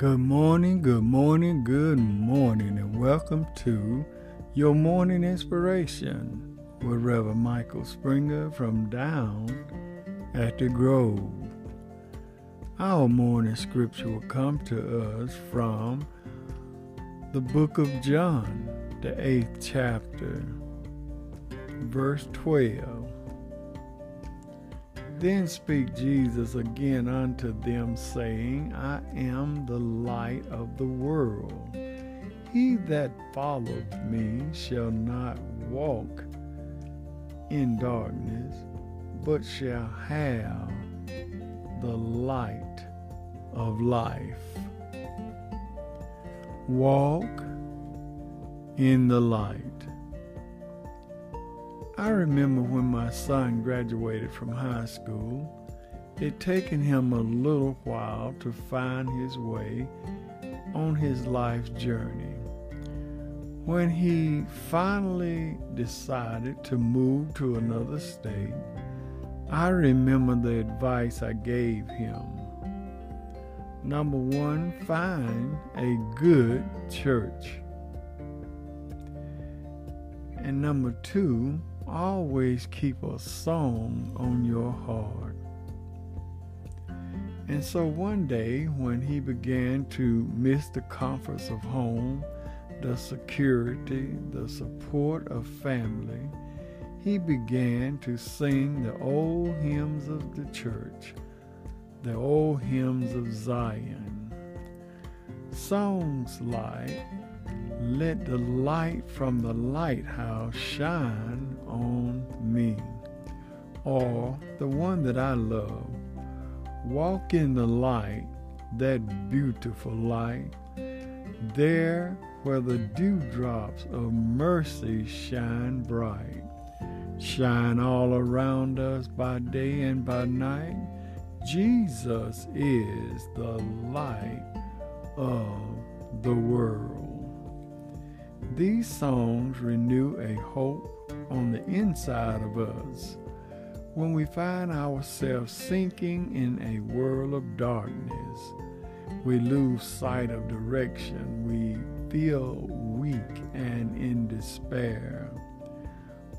Good morning, good morning, good morning, and welcome to your morning inspiration with Reverend Michael Springer from down at the Grove. Our morning scripture will come to us from the book of John, the eighth chapter, verse 12. Then spake Jesus again unto them, saying, I am the light of the world. He that followeth me shall not walk in darkness, but shall have the light of life. Walk in the light. I remember when my son graduated from high school, it taken him a little while to find his way on his life journey. When he finally decided to move to another state, I remember the advice I gave him. Number one, find a good church. And number two, always keep a song on your heart. And so one day, when he began to miss the comforts of home, the security, the support of family, he began to sing the old hymns of the church, the old hymns of Zion. Songs like let the light from the lighthouse shine on me. Or the one that I love, walk in the light, that beautiful light, there where the dewdrops of mercy shine bright, shine all around us by day and by night. Jesus is the light of the world. These songs renew a hope on the inside of us when we find ourselves sinking in a world of darkness. We lose sight of direction. We feel weak and in despair.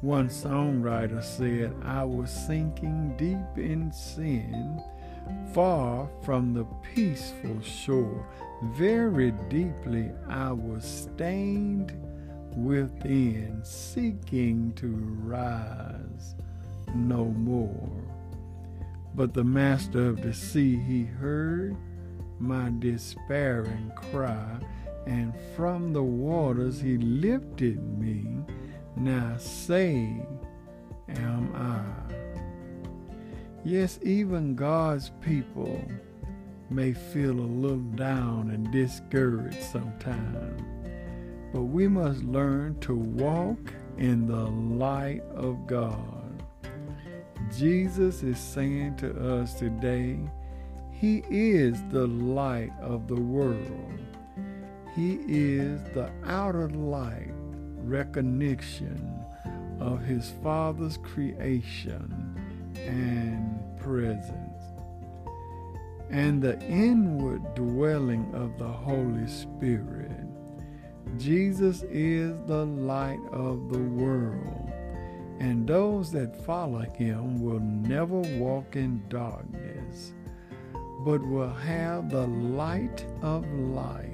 One songwriter said, I was sinking deep in sin, far from the peaceful shore. Very deeply I was stained within, seeking to rise no more. But the master of the sea, he heard my despairing cry, and from the waters he lifted me. Now say, am I? Yes, even God's people may feel a little down and discouraged sometimes. But we must learn to walk in the light of God. Jesus is saying to us today, He is the light of the world. He is the outer light recognition of His Father's creation and presence and the inward dwelling of the Holy Spirit. Jesus is the light of the world, and those that follow him will never walk in darkness, but will have the light of life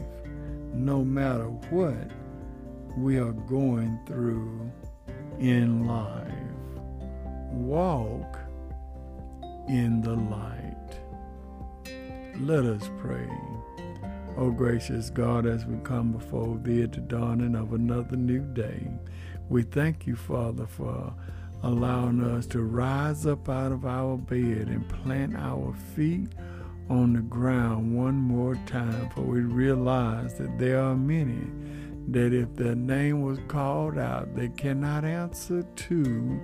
no matter what we are going through in life. Walk in the light. Let us pray. O gracious God, as we come before thee at the dawning of another new day, we thank you, Father, for allowing us to rise up out of our bed and plant our feet on the ground one more time, for we realize that there are many that if their name was called out, they cannot answer to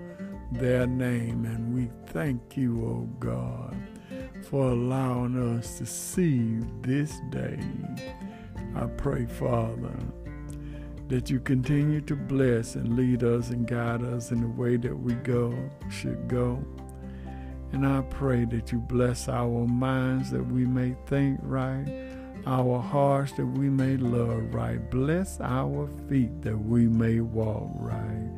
their name. And we thank you, O God for allowing us to see this day. I pray, Father, that you continue to bless and lead us and guide us in the way that we go, should go. And I pray that you bless our minds that we may think right, our hearts that we may love right. Bless our feet that we may walk right.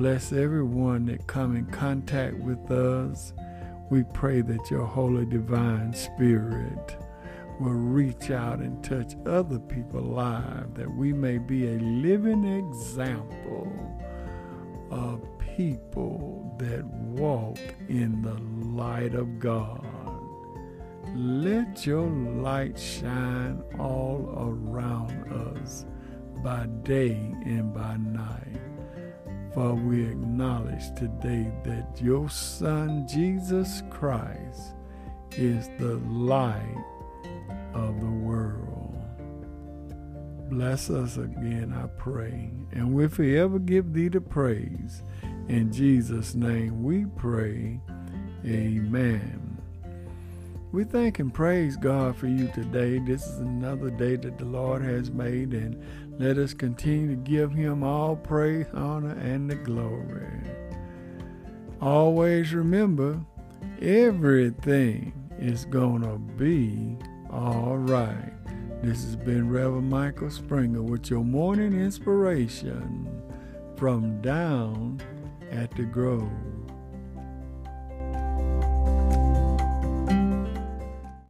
Bless everyone that come in contact with us. We pray that your holy divine spirit will reach out and touch other people's lives, that we may be a living example of people that walk in the light of God. Let your light shine all around us by day and by night. For we acknowledge today that your Son, Jesus Christ, is the light of the world. Bless us again, I pray, and we'll forever give thee the praise. In Jesus' name we pray. Amen. We thank and praise God for you today. This is another day that the Lord has made, and let us continue to give Him all praise, honor, and the glory. Always remember, everything is going to be all right. This has been Reverend Michael Springer with your morning inspiration from down at the Grove.